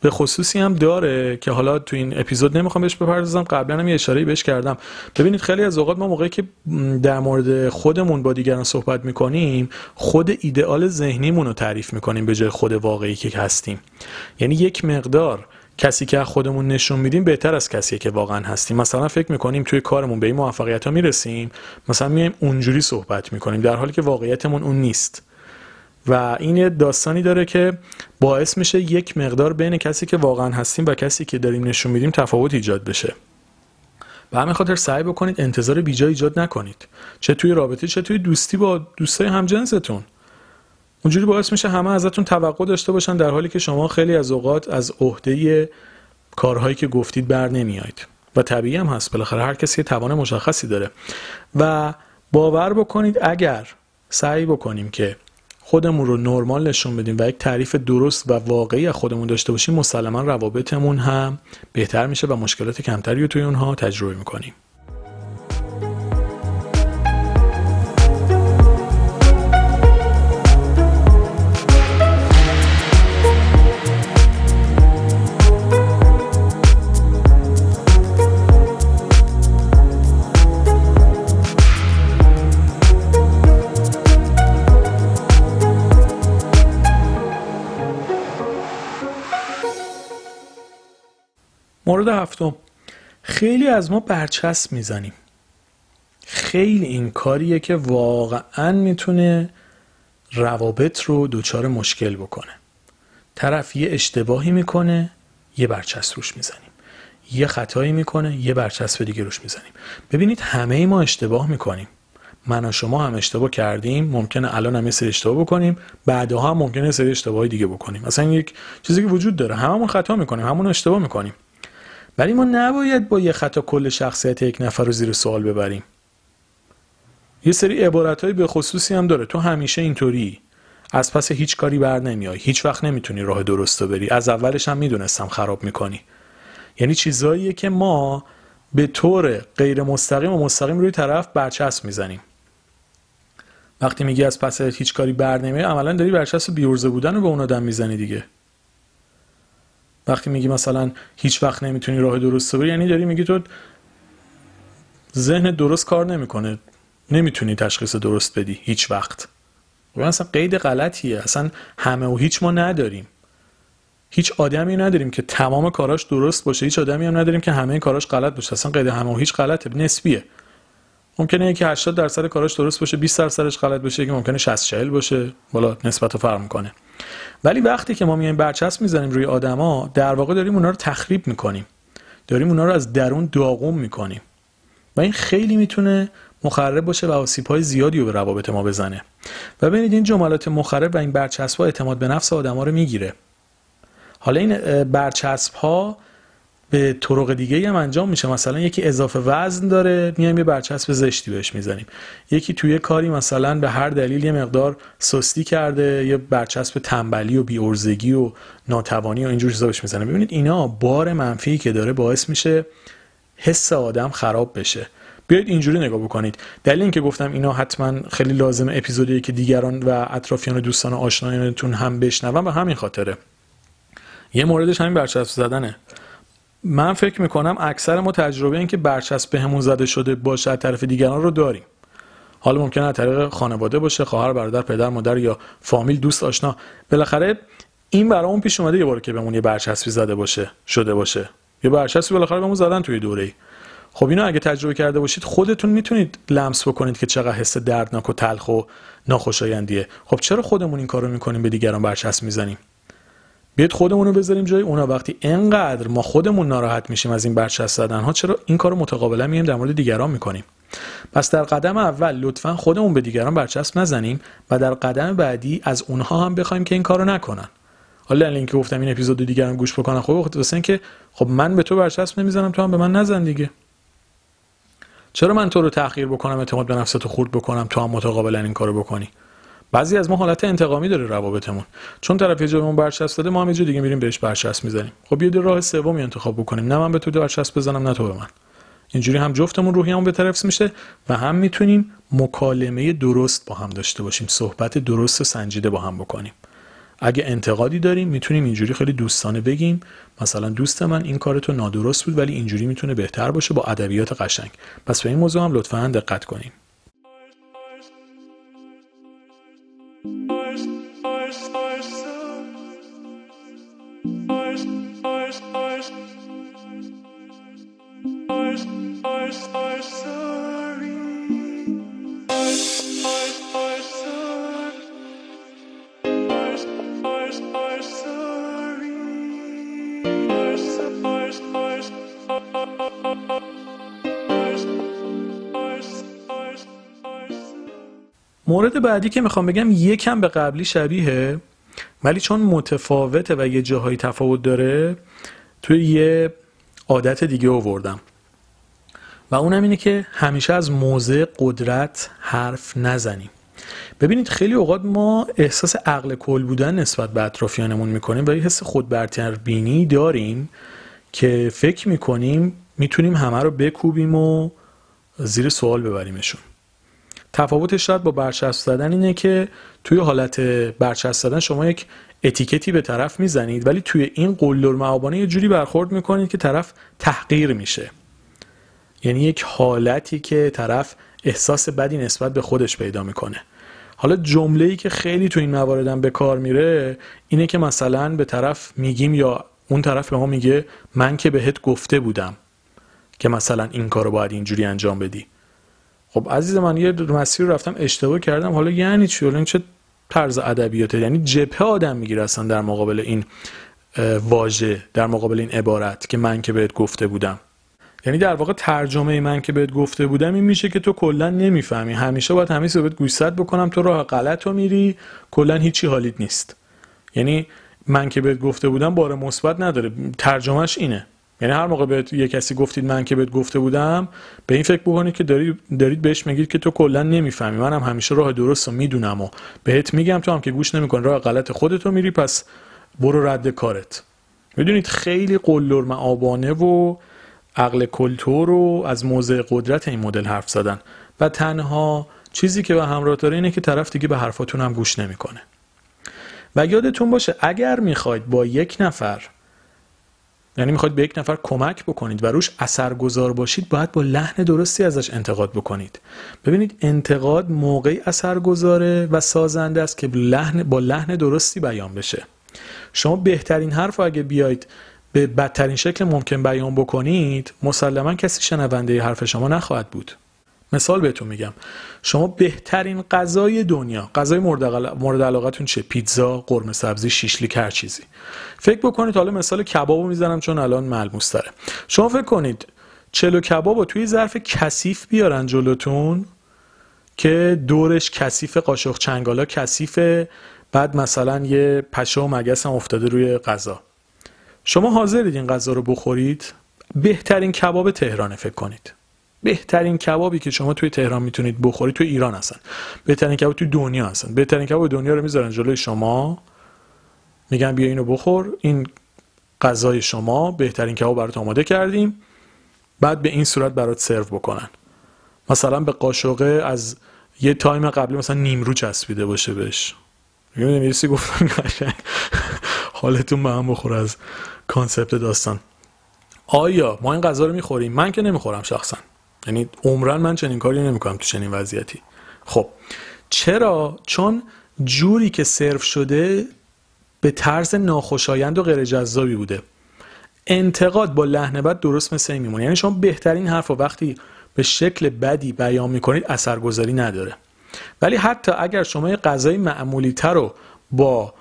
به خصوصی هم داره که حالا تو این اپیزود نمی‌خوام بهش بپردازم قبلا هم یه اشاره بهش کردم. ببینید خیلی از اوقات ما موقعی که در مورد خودمون با دیگران صحبت می‌کنیم خود ایدئال ذهنیمون رو تعریف می‌کنیم به جای خود واقعی که هستیم. یعنی یک مقدار کسی که خودمون نشون میدیم بهتر از کسی که واقعا هستیم. مثلا فکر می‌کنیم توی کارمون به این موفقیت ها می‌رسیم مثلا میایم اونجوری صحبت می‌کنیم در حالی که واقعیتمون اون نیست. و این داستانی داره که باعث میشه یک مقدار بین کسی که واقعا هستیم و کسی که داریم نشون میدیم تفاوت ایجاد بشه. به همین خاطر سعی بکنید انتظار بیجا ایجاد نکنید. چه توی رابطه چه توی دوستی با دوستای همجنستون. اونجوری باعث میشه همه ازتون توقع داشته باشن در حالی که شما خیلی از اوقات از عهده کارهایی که گفتید بر نمیایید. و طبیعی هم هست. بالاخره هر کسی توان مشخصی داره. و باور بکنید اگر سعی بکنیم که خودمون رو نرمال نشون بدیم و یک تعریف درست و واقعی از خودمون داشته باشیم مسلما روابطمون هم بهتر میشه و مشکلات کمتری رو توی اونها تجربه می‌کنیم. مورد هفتم. خیلی از ما برچسب می‌زنیم. خیلی این کاریه که واقعا می‌تونه روابط رو دچار مشکل بکنه. طرف یه اشتباهی می‌کنه یه برچسب روش می‌زنیم. یه خطایی می‌کنه یه برچسب دیگه روش می‌زنیم. ببینید همه ما اشتباه می‌کنیم. من و شما هم اشتباه کردیم ممکنه الان هم یه سری اشتباه بکنیم بعدها هم ممکنه سری اشتباه دیگه بکنیم. اصلا یک چیزی که وجود داره. هممون خطا می‌کنیم همون اشتباه می‌کنیم. ولی ما نباید با یه خطا کل شخصیت یک نفر رو زیر سوال ببریم. یه سری عبارت های به خصوصی هم داره. تو همیشه اینطوری. از پس هیچ کاری بر نمیای. هیچ وقت نمی‌تونی راه درست رو بری. از اولش هم می‌دونستم خراب می‌کنی. یعنی چیزاییه که ما به طور غیر مستقیم و مستقیم روی طرف برچسب می‌زنیم. وقتی میگی از پس هیچ کاری بر نمیای عملا داری برچسب بیورزه بودن رو به اون آدم می‌زنی دیگه. وقتی میگی مثلا هیچ وقت نمی‌تونی راه درست بری یعنی داری میگی تو ذهن درست کار نمی‌کنه. نمی‌تونی تشخیص درست بدی هیچ وقت. و اصلا قید غلطیه. اصلا همه و هیچ ما نداریم. هیچ آدمی نداریم که تمام کاراش درست باشه. هیچ آدمی هم نداریم که همه کاراش غلط باشه. اصلا قید همه و هیچ غلطه. نسبیه. ممکنه یکی 80 درصد کاراش درست باشه 20 درصدش غلط باشه که ممکنه 60 40 باشه. بالا نسبت رو فرق می‌کنه ولی وقتی که ما میایم برچسب می‌زنیم روی آدما در واقع داریم اونا رو تخریب می‌کنیم. داریم اونا رو از درون داغون می‌کنیم. و این خیلی می‌تونه مخرب باشه و آسیب های زیادی رو به روابط ما بزنه. و ببینید این جملات مخرب و این برچسب ها اعتماد به نفس آدما رو می‌گیره. حالا این برچسب ها به طرق دیگه هم انجام میشه. مثلا یکی اضافه وزن داره میایم یه برچسب زشتی بهش می‌زنیم. یکی توی کاری مثلا به هر دلیل یه مقدار سستی کرده یه برچسب تنبلی و بیورزگی و ناتوانی و اینجور چیزا بهش می‌زنه. ببینید اینا بار منفی که داره باعث میشه حس آدم خراب بشه. بیایید اینجوری نگاه بکنید. دلیل اینکه گفتم اینا حتما خیلی لازم اپیزودی که دیگران و اطرافیان و دوستان و آشنایانتون هم بشنون و همین خاطره. یه موردش همین برچسب زدنه. من فکر می‌کنم اکثر ما تجربه این که برچسب بهمون زده شده باشه از طرف دیگران رو داریم. حالا ممکنه از طریق خانواده باشه خواهر برادر پدر مادر یا فامیل دوست آشنا. بالاخره این برامون پیش اومده یه بار که بهمون یه برچسبی زده باشه شده باشه. یه برچسبی بالاخره بهمون زدن توی دوره ای خب اینو اگه تجربه کرده باشید خودتون می‌تونید لمس بکنید که چقدر حس دردناک و تلخ و ناخوشایندیه. خب چرا خودمون این کارو می‌کنیم به دیگران برچسب می‌زنیم؟ بیاید خودمون رو بذاریم جای اونا. وقتی انقدر ما خودمون ناراحت میشیم از این برچسب زدن ها چرا این کارو متقابلا میایم در مورد دیگران می‌کنیم؟ پس در قدم اول لطفا خودمون به دیگران برچسب نزنیم و در قدم بعدی از اونها هم بخوایم که این کارو نکنن. حالا اینکه گفتم این اپیزود دیگران گوش بکنن. خب واسه اینکه خب من به تو برچسب نمی‌زنم تو هم به من نزن دیگه. چرا من تو رو تأخیر بکنم اعتماد به نفست خورد بکنم تو هم متقابلا این کارو بکنی؟ بعضی از ما حالت انتقامی داره روابطمون. چون طرف یه جا برچسب داده ما هم یه دیگه میریم بهش برچسب می‌زنیم. خب یه راه سومی انتخاب بکنیم. نه من به تو برچسب بزنم نه تو به من. اینجوری هم جفتمون روحیمون به طرف میشه و هم می‌تونیم مکالمه درست با هم داشته باشیم. صحبت درست و سنجیده با هم بکنیم. اگه انتقادی داریم می‌تونیم اینجوری خیلی دوستانه بگیم. مثلا دوست من این کار تو نادرست بود ولی اینجوری می‌تونه بهتر باشه با ادبیات قشنگ. پس به این موضوع هم لطفا دقت کنیم Thank you. مورد بعدی که می‌خوام بگم یکم به قبلی شبیه ولی چون متفاوته و یه جاهایی تفاوت داره توی یه عادت دیگه آوردم. و اونم اینه که همیشه از موضع قدرت حرف نزنیم. ببینید خیلی اوقات ما احساس عقل کل بودن نسبت به اطرافیانمون می‌کنیم و یه حس خودبرتر بینی داریم که فکر می‌کنیم می‌تونیم همه رو بکوبیم و زیر سوال ببریمشون. تفاوتش شاید با برچسب زدن اینه که توی حالت برچسب زدن شما یک اتیکتی به طرف می‌زنید ولی توی این قلدر معابانه یه جوری برخورد می‌کنید که طرف تحقیر میشه. یعنی یک حالتی که طرف احساس بدی نسبت به خودش پیدا می‌کنه. حالا جمله ای که خیلی تو این مواردم به کار میره اینه که مثلا به طرف میگیم یا اون طرف به ما میگه من که بهت گفته بودم که مثلا این کارو باید اینجوری انجام بدی. خب عزیز من یه مسیر رو رفتم اشتباه کردم. حالا یعنی چی؟ این چه طرز ادبیاته؟ یعنی جبهه آدم می‌گیره اصلا در مقابل این واژه در مقابل این عبارت که من که بهت گفته بودم. یعنی در واقع ترجمه من که بهت گفته بودم این میشه که تو کلا نمی‌فهمی. همیشه باید همه چیز بهت گوشزد بکنم تو راه غلط رو میری کلا هیچی حالیت نیست. یعنی من که بهت گفته بودم بار مثبت نداره. ترجمهش اینه. یعنی هر موقع به یه کسی گفتید من که بهت گفته بودم به این فکر بکنید که دارید, دارید بهش میگید که تو کلا نمی‌فهمی. منم همیشه راه درست رو می‌دونم و بهت میگم تو هم که گوش نمیکن راه غلط خودتو میری پس برو رد کارت. می‌دونید خیلی قلر معابانه و عقل کلتور رو از موضع قدرت این مدل حرف زدن. و تنها چیزی که به همراه داره اینه که طرف دیگه به حرفاتون هم گوش نمی‌کنه. و یادتون باشه اگر می‌خواید با یک نفر یعنی می‌خواید به یک نفر کمک بکنید و روش اثرگذار باشید باید با لحن درستی ازش انتقاد بکنید. ببینید انتقاد موقعی اثرگذاره و سازنده است که لحن با لحن درستی بیان بشه. شما بهترین حرف اگه بیاید به بدترین شکل ممکن بیان بکنید مسلما کسی شنونده حرف شما نخواهد بود. مثال بهتون میگم. شما بهترین غذای دنیا غذای مورد علاقتون چه پیتزا قرمه سبزی شیشلیک هر چیزی. فکر بکنید حالا مثال کبابو می‌زنم چون الان ملموس داره شما فکر کنید چلو کبابو توی ظرف کثیف بیارن جلوتون که دورش کثیف قاشق چنگالا کثیفه بعد مثلا یه پشه و مگس هم افتاده روی غذا. شما حاضرید این غذا رو بخورید؟ بهترین کباب تهرانه فکر کنید. بهترین کبابی که شما توی تهران می‌تونید بخورید توی ایران هستن. بهترین کباب توی دنیا هستن. بهترین کباب دنیا رو می‌ذارن جلوی شما. میگن بیا اینو بخور. این غذای شما بهترین کباب برات آماده کردیم. بعد به این صورت برات سرو بکنن. مثلا به قاشقه از یه تایم قبلی مثلا نیمرو چسبیده باشه بهش. می‌دونی سی گفتم؟ قشنگ. حالتون به هم بخور از کانسپت داستان. آیا ما این غذا رو می‌خوریم؟ من که نمی‌خورم شخصا. یعنی عمران من چنین کاری نمی‌کنم تو چنین وضعیتی. خب چرا؟ چون جوری که سرو شده به طرز ناخوشایند و غیر جذابی بوده. انتقاد با لحن بد درست مثل این میمونه. یعنی شما بهترین حرف و وقتی به شکل بدی بیان می‌کنید اثرگذاری نداره. ولی حتی اگر شما یه غذای معمولی تر رو با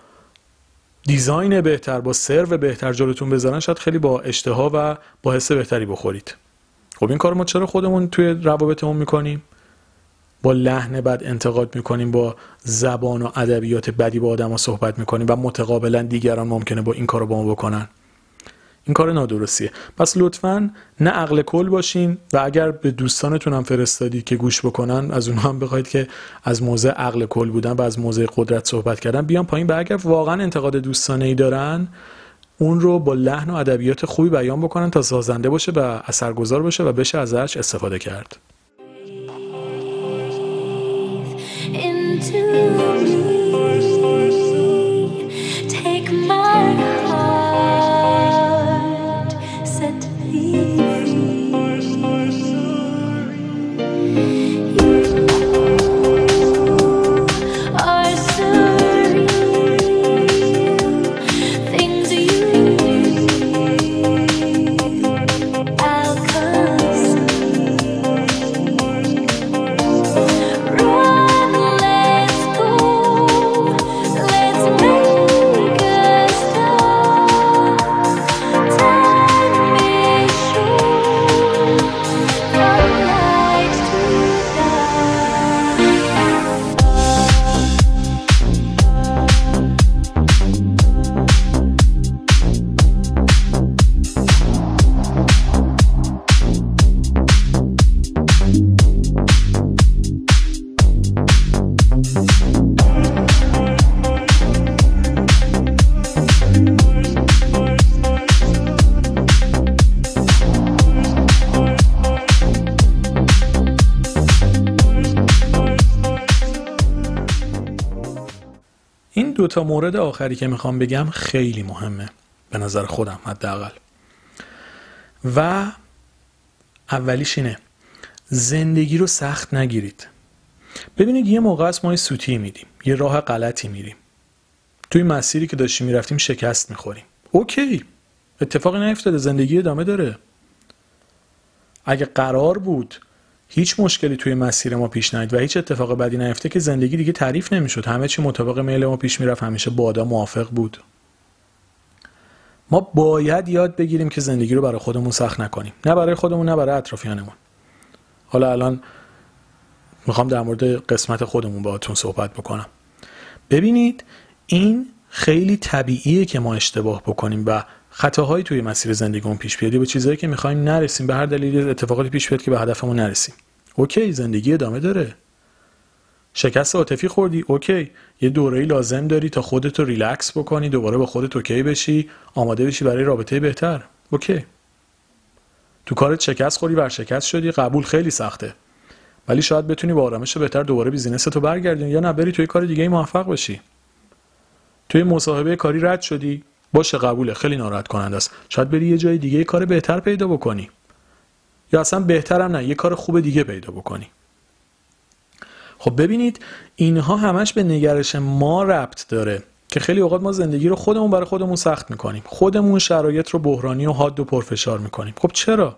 دیزاین بهتر با سرو بهتر جلوتون بذارن شاید خیلی با اشتها و با حس بهتری بخورید. خب این کار ما چرا خودمون توی روابطمون می‌کنیم؟ با لحن بد انتقاد می‌کنیم با زبان و ادبیات بدی با آدم صحبت می‌کنیم و متقابلا دیگران ممکنه با این کار رو با ما بکنن. این کار نادرستیه. پس لطفا نه عقل کل باشین و اگر به دوستانتون هم فرستادید که گوش بکنن از اونها هم بخواید که از موضع عقل کل بودن و از موضع قدرت صحبت کردن بیان پایین و اگر واقعا انتقاد دوستانه ای دارن اون رو با لحن و ادبیات خوبی بیان بکنن تا سازنده باشه و اثرگذار باشه و بشه ازش استفاده کرد. دوتا مورد آخری که می‌خوام بگم خیلی مهمه به نظر خودم حداقل. و اولیش اینه زندگی رو سخت نگیرید. ببینید یه موقع است ما سوتی میدیم یه راه غلطی میریم. توی مسیری که داشتیم می‌رفتیم شکست می‌خوریم. اوکی اتفاقی نیفتاده زندگی ادامه داره. اگه قرار بود هیچ مشکلی توی مسیر ما پیش نیاد و هیچ اتفاق بدی نیفته که زندگی دیگه تعریف نمی‌شد. همه چی مطابق میل ما پیش می‌رفت. همیشه بادا موافق بود. ما باید یاد بگیریم که زندگی رو برای خودمون سخت نکنیم. نه برای خودمون نه برای اطرافیانمون. حالا الان می‌خوام در مورد قسمت خودمون باهاتون صحبت بکنم. ببینید این خیلی طبیعیه که ما اشتباه بکنیم و خطاهایی توی مسیر زندگیمون پیش بیاد به چیزهایی که می‌خوایم نرسیم به هر دلیل اتفاقاتی پیش بیاد که به هدفمون نرسیم. اوکی زندگی ادامه داره. شکست عاطفی خوردی اوکی. یه دوره‌ای لازم داری تا خودت رو ریلکس بکنی دوباره با خودت OK بشی آماده بشی برای رابطه بهتر. OK. تو کارت شکست خوری ورشکست شدی قبول خیلی سخته. ولی شاید بتونی با آرامش بهتر دوباره business تو برگردونی یا نه بری توی کار دیگه موفق بشی. توی مصاحبه کاری رد شدی. باشه قبوله خیلی ناراحت کننده است. شاید بری یه جای دیگه یه کار بهتر پیدا بکنی. یا اصلا بهترم نه یه کار خوب دیگه پیدا بکنی. خب ببینید اینها همش به نگرش ما ربط داره که خیلی اوقات ما زندگی رو خودمون برای خودمون سخت می‌کنیم. خودمون شرایط رو بحرانی و حاد و پرفشار می‌کنیم. خب چرا؟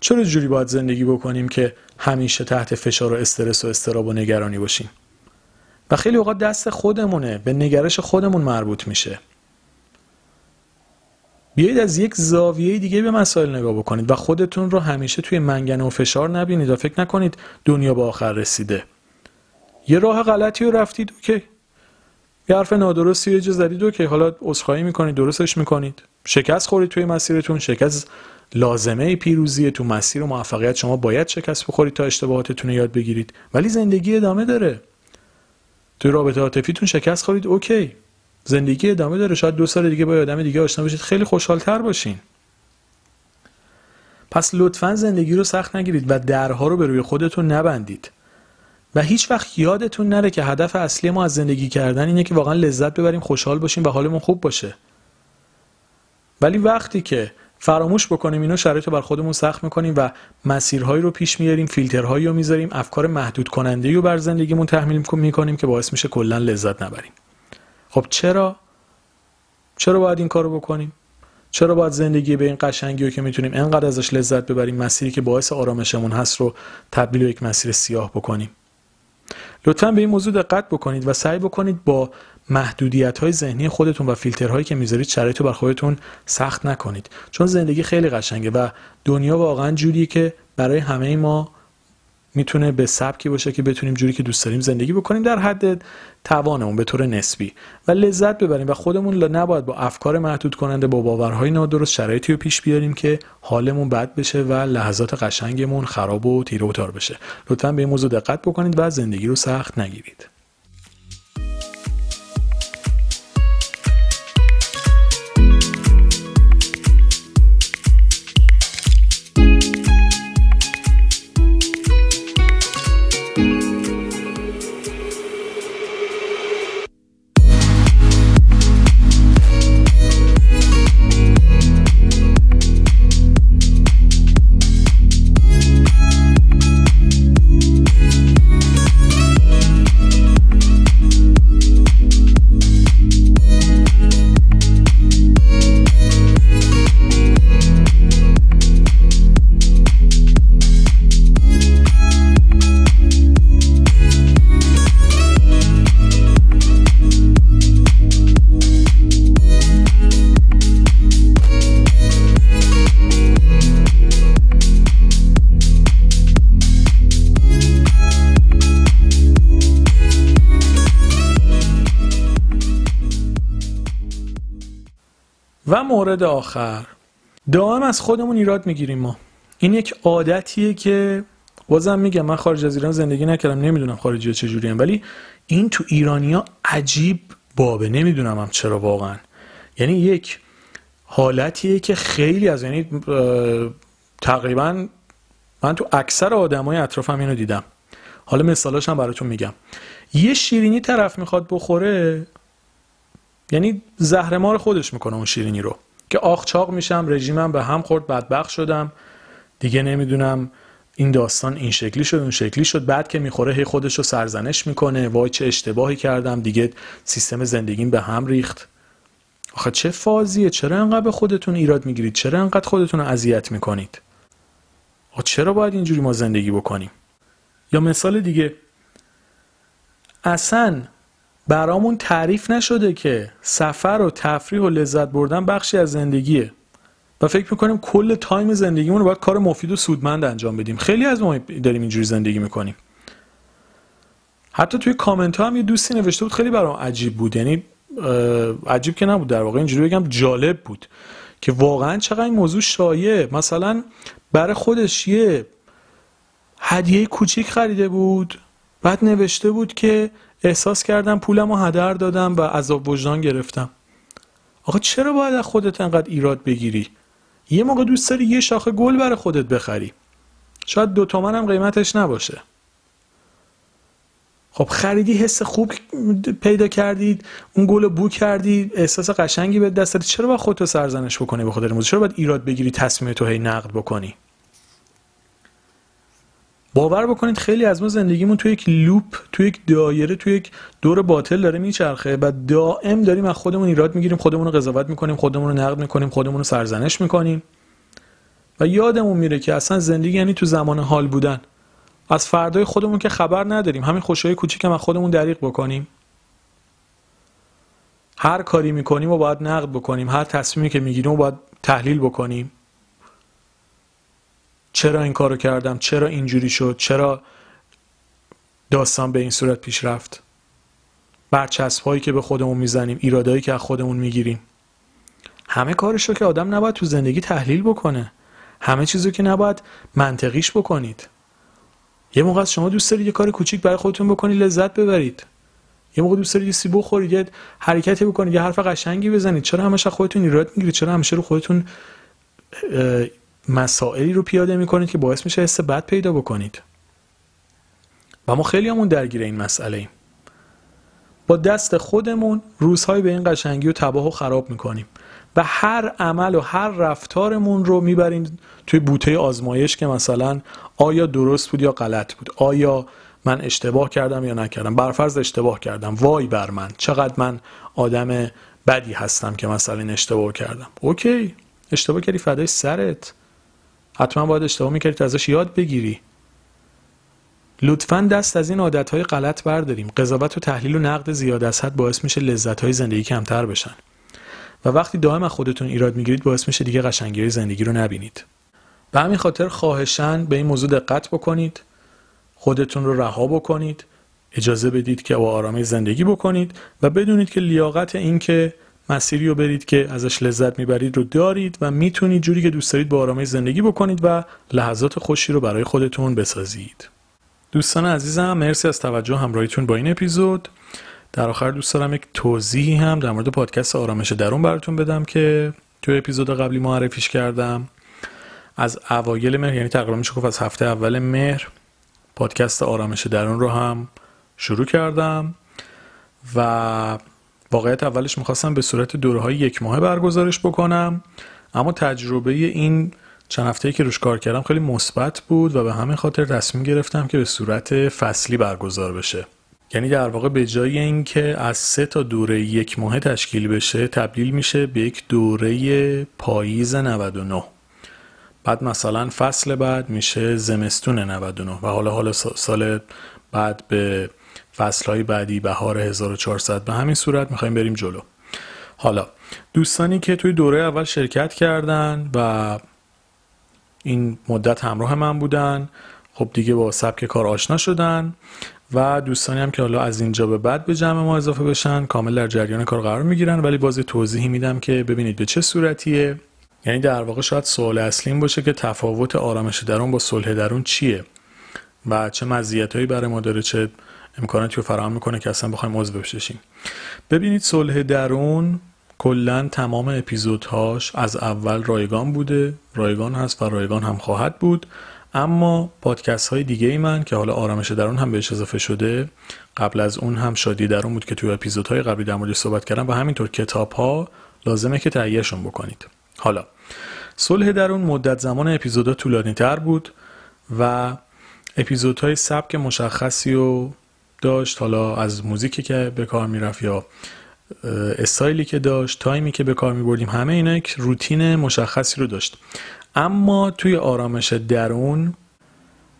چرا جوری باید زندگی بکنیم که همیشه تحت فشار و استرس و استراب و نگرانی باشیم؟ و خیلی اوقات دست خودمونه به نگرش خودمون مربوط میشه. بیایید از یک زاویه دیگه به مسائل نگاه بکنید و خودتون رو همیشه توی منگنه و فشار نبینید و فکر نکنید دنیا به آخر رسیده. یه راه غلطی رو رفتید OK. یه حرف نادرستی جا زدید OK. حالا عذرخواهی می‌کنید درستش می‌کنید. شکست خورید توی مسیرتون شکست لازمه پیروزی تو مسیر و موفقیت. شما باید شکست بخورید تا اشتباهاتتون رو یاد بگیرید. ولی زندگی ادامه داره. توی رابطه عاطفیتون شکست خورید OK. زندگی ادامه داره. شاید دو سال دیگه با آدم دیگه آشنا بشید. خیلی خوشحالتر باشین. پس لطفا زندگی رو سخت نگیرید و درها رو به روی خودتون نبندید. و هیچ وقت یادتون نره که هدف اصلی ما از زندگی کردن اینه که واقعا لذت ببریم خوشحال باشیم و حالمون خوب باشه. ولی وقتی که فراموش بکنیم اینو شرایط رو بر خودمون سخت می‌کنیم و مسیرهایی رو پیش میاریم فیلترهایی رو می‌ذاریم افکار محدود کننده رو بر زندگیمون تحمیل می‌کنیم که باعث میشه کلا لذت نبریم. خب چرا؟ چرا باید این کارو بکنیم؟ چرا باید زندگی به این قشنگی رو که می‌تونیم انقدر ازش لذت ببریم مسیری که باعث آرامشمون هست رو تبدیل به یک مسیر سیاه بکنیم؟ لطفا به این موضوع دقت بکنید و سعی بکنید با محدودیت های ذهنی خودتون و فیلترهایی که می‌ذارید شرایط رو بر خودتون سخت نکنید. چون زندگی خیلی قشنگه و دنیا واقعا جوریه که برای همه ما می‌تونه به سبکی باشه که بتونیم جوری که دوست داریم زندگی بکنیم در حد توانمون به طور نسبی. و لذت ببریم و خودمون نباید با افکار محدود کننده با باورهای نادرست شرایطی رو پیش بیاریم که حالمون بد بشه و لحظات قشنگمون خراب و تیره و تار بشه. لطفا به این موضوع دقت بکنید و زندگی رو سخت نگیرید. مورد آخر. دائم از خودمون ایراد می‌گیریم ما. این یک عادتیه که بازم میگم من خارج از ایران زندگی نکردم نمی‌دونم خارجی چجوری هم ولی این تو ایرانیا عجیب بابه. نمی‌دونم هم چرا واقعا. یعنی یک حالتیه که خیلی از یعنی تقریبا من تو اکثر آدمای اطرافم اینو دیدم. حالا مثالاش هم براتون میگم. یه شیرینی طرف می‌خواد بخوره یعنی زهرمار خودش می‌کنه اون شیرینی رو. که آخ چاق میشم رژیمم به هم خورد بدبخت شدم. دیگه نمی‌دونم این داستان این شکلی شد اون شکلی شد. بعد که می‌خوره هی خودش رو سرزنش می‌کنه. وای چه اشتباهی کردم. دیگه سیستم زندگیم به هم ریخت. آخه چه فازیه؟ چرا انقدر به خودتون ایراد می‌گیرید؟ چرا انقدر خودتون رو اذیت می‌کنید؟ آخه چرا باید اینجوری ما زندگی بکنیم؟ یا مثال دیگه اصلا برامون تعریف نشده که سفر و تفریح و لذت بردن بخشی از زندگیه. و فکر می‌کنیم کل تایم زندگیمون رو باید کار مفید و سودمند انجام بدیم. خیلی از ما داریم اینجوری زندگی می‌کنیم. حتی توی کامنت ها هم یه دوستی نوشته بود خیلی برام عجیب بود. یعنی عجیب که نبود در واقع. اینجوری بگم جالب بود که واقعا چقدر این موضوع شایع. مثلا برای خودش یه هدیه کوچیک خریده بود بعد نوشته بود که احساس کردم پولم رو هدر دادم و عذاب وجدان گرفتم. آقا چرا باید از خودت انقدر ایراد بگیری؟ یه موقع دوست داری یه شاخه گل برای خودت بخری. شاید دو تومن هم قیمتش نباشه. خب خریدی حس خوب پیدا کردید اون گل بو کردی احساس قشنگی به دست چرا باید خودتو سرزنش بکنی به موضوع؟ چرا باید ایراد بگیری تصمیم تو هی نقد بکنی؟ باور بکنید خیلی از ما زندگیمون تو یک لوپ تو یک دایره تو یک دور باطل داره میچرخه و دائم داریم از خودمون ایراد می‌گیریم خودمون رو قضاوت می‌کنیم خودمون رو نقد می‌کنیم خودمون رو سرزنش می‌کنیم. و یادمون میره که اصلا زندگی یعنی تو زمان حال بودن. از فردای خودمون که خبر نداریم. همین خوشهای کوچیک هم از خودمون دریغ بکنیم. هر کاری می‌کنیم و باید نقد بکنیم. هر تصمیمی که می‌گیریم و باید تحلیل بکنیم. چرا این کارو کردم؟ چرا اینجوری شد؟ چرا داستان به این صورت پیش رفت؟ برچسب هایی که به خودمون می‌زنیم ایرادایی که از خودمون می‌گیریم. همه کارش که آدم نباید تو زندگی تحلیل بکنه. همه چیزو که نباید منطقیش بکنید. یه موقع از شما دوست دارید یه کار کوچیک برای خودتون بکنید لذت ببرید. یه موقع دوست دارید یه سی بخورید یه حرکتی بکنید یه حرف قشنگی بزنید. چرا همش خودتون ایراد می‌گیرید؟ چرا همیشه رو خودتون مسائلی رو پیاده می‌کنید که باعث میشه حس بد پیدا بکنید. و ما خیلی همون درگیر این مسئله ایم با دست خودمون روزهای به این قشنگی و تباه و خراب می‌کنیم. و هر عمل و هر رفتارمون رو می‌بریم توی بوته آزمایش که مثلا آیا درست بود یا غلط بود؟ آیا من اشتباه کردم یا نکردم؟ برفرض اشتباه کردم. وای بر من. چقدر من آدم بدی هستم که مثلا این اشتباه کردم. اوکی. اشتباه کردی فدای سرت. حتما باید اشتباه می‌کردی ازش یاد بگیری. لطفا دست از این عادتهای غلط برداریم. قضاوت و تحلیل و نقد زیاد از حد باعث میشه لذتهای زندگی کمتر بشن. و وقتی دائم خودتون ایراد می‌گیرید باعث میشه دیگه قشنگی زندگی رو نبینید. به همین خاطر خواهشن به این موضوع دقت بکنید خودتون رو رها بکنید اجازه بدید که با آرامش زندگی بکنید و بدونید که لیاقت این که مسیری رو برید که ازش لذت می‌برید رو دارید و می‌تونید جوری که دوست دارید با آرامش زندگی بکنید و لحظات خوشی رو برای خودتون بسازید. دوستان عزیزم مرسی از توجه همراهیتون با این اپیزود. در آخر دوست دارم یک توضیحی هم در مورد پادکست آرامش درون براتون بدم که توی اپیزود قبلی معرفیش کردم. از اوایل مهر یعنی تقریبا میشه گفت از هفته اول مهر پادکست آرامش درون رو هم شروع کردم و واقعیت اولش می‌خواستم به صورت دوره های یک ماهه برگزارش بکنم اما تجربه این چند هفته که روش کار کردم خیلی مثبت بود و به همین خاطر تصمیم گرفتم که به صورت فصلی برگزار بشه. یعنی در واقع به جای اینکه از سه تا دوره یک ماهه تشکیل بشه تبدیل میشه به یک دوره پاییز 99 بعد مثلا فصل بعد میشه زمستون 99 و حالا حالا سال بعد به فصلهای بعدی بهار 1400 به همین صورت می‌خوایم بریم جلو. حالا دوستانی که توی دوره اول شرکت کردن و این مدت همراه من بودن خب دیگه با سبک کار آشنا شدن و دوستانی هم که حالا از اینجا به بعد به جمع ما اضافه بشن کامل در جریان کار قرار می‌گیرن. ولی باز توضیحی میدم که ببینید به چه صورتیه. یعنی در واقع شاید سوال اصلی این باشه که تفاوت آرامش درون با صلح درون چیه و چه مزیتایی برای ما داره چه امکاناتی رو فراهم می‌کنه که اصلا بخوایم عضو بشیم. ببینید صلح درون کلا تمام اپیزودهاش از اول رایگان بوده رایگان هست و رایگان هم خواهد بود. اما پادکست های دیگه ای من که حالا آرامش درون هم بهش اضافه شده قبل از اون هم شادی درون بود که توی اپیزودهای قبلی در موردش صحبت کردم و همینطور کتاب ها لازمه که تهیهشون بکنید. حالا صلح درون مدت زمان اپیزودها طولانی تر بود و اپیزودهای سبک مشخصی رو داشت حالا از موزیکی که به کار می‌رفت یا استایلی که داشت time ی که به کار می بردیم همه اینا یک روتین مشخصی رو داشت. اما توی آرامش درون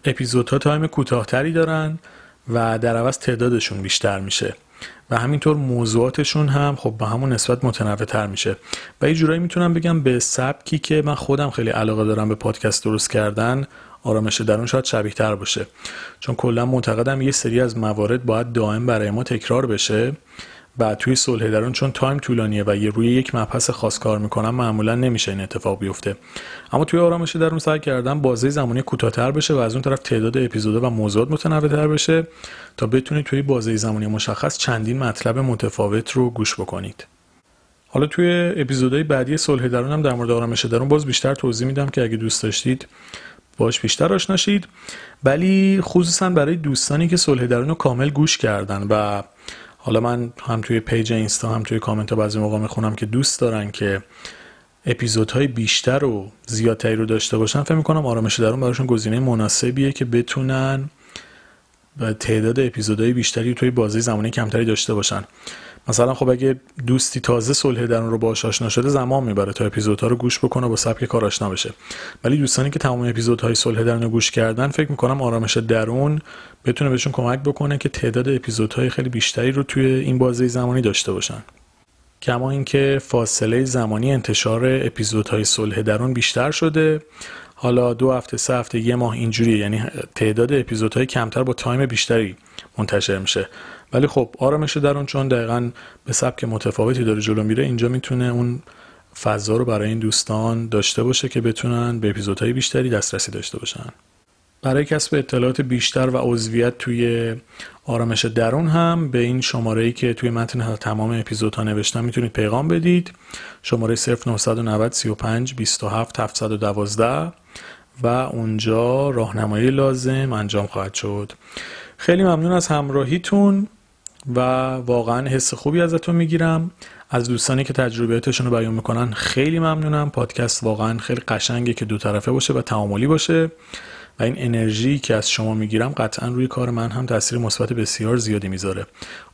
اپیزودها time کوتاهتری دارن و در عوض تعدادشون بیشتر میشه و همینطور موضوعاتشون هم خب به همون نسبت متنوع تر میشه. و یه جورایی می‌تونم بگم به سبکی که من خودم خیلی علاقه دارم به پادکست درست کردن آرامش درون شاید شبیه تر باشه. چون کلا معتقدم یه سری از موارد باید دائم برای ما تکرار بشه. و توی صلح درون چون تایم طولانیه و یه روی یک مبحث خاص کار می‌کنم معمولا نمیشه این اتفاق بیفته. اما توی آرامش درون سعی کردم بازه زمانی کوتاهتر بشه و از اون طرف تعداد اپیزودا و موضوعات متنوعتر بشه تا بتونید توی بازه زمانی مشخص چندین مطلب متفاوت رو گوش بکنید. حالا توی اپیزودهای بعدی صلح درون هم در مورد آرامش درون باز بیشتر توضیح میدم که اگه دوست داشتید باش بیشتر آشنا شید. ولی خصوصا برای دوستانی که صلح درون رو کامل گوش کردن و حالا من هم توی page اینستا هم توی کامنت ها بعضی موقع می‌خونم که دوست دارن که اپیزودهای بیشتر و زیادتری رو داشته باشن فکر می‌کنم آرامش درون براشون گزینه مناسبیه که بتونن تعداد اپیزودهای بیشتری توی بازی زمانی کمتری داشته باشن. مثلا خب اگه دوستی تازه صلح درون رو باهاش آشنا شده زمان می‌بره تا اپیزودها رو گوش بکنه با سبک کار آشنا بشه. ولی دوستانی که تمام اپیزودهای صلح درون رو گوش کردن فکر می‌کنم آرامش درون بتونه بهشون کمک بکنه که تعداد اپیزودهای خیلی بیشتری رو توی این بازه زمانی داشته باشن. کما اینکه فاصله زمانی انتشار اپیزودهای صلح درون بیشتر شده. حالا دو هفته سه هفته یه ماه اینجوریه. یعنی تعداد اپیزودهای کمتر با تایم بیشتری منتشر میشه. ولی خب آرامش درون چون دقیقا به سبک متفاوتی داره جلو میره اینجا می‌تونه اون فضا رو برای این دوستان داشته باشه که بتونن به اپیزودهای بیشتری دسترسی داشته باشن. برای کسب اطلاعات بیشتر و عضویت توی آرامش درون هم به این شماره ای که توی متن تمام اپیزودها نوشتم می‌تونید پیغام بدید. شماره 0990 35 27 712 و اونجا راهنمایی لازم انجام خواهد شد. خیلی ممنون از همراهیتون. و واقعا حس خوبی ازتون می‌گیرم. از دوستانی که تجربیاتشون رو بیان می‌کنن خیلی ممنونم. پادکست واقعا خیلی قشنگه که دو طرفه باشه و تعاملی باشه و این انرژی که از شما می‌گیرم قطعا روی کار من هم تاثیر مثبت بسیار زیادی می‌ذاره.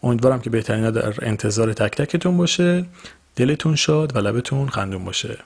امیدوارم که بهترین در انتظار تک تکتون باشه. دلتون شاد و لبتون خندون باشه.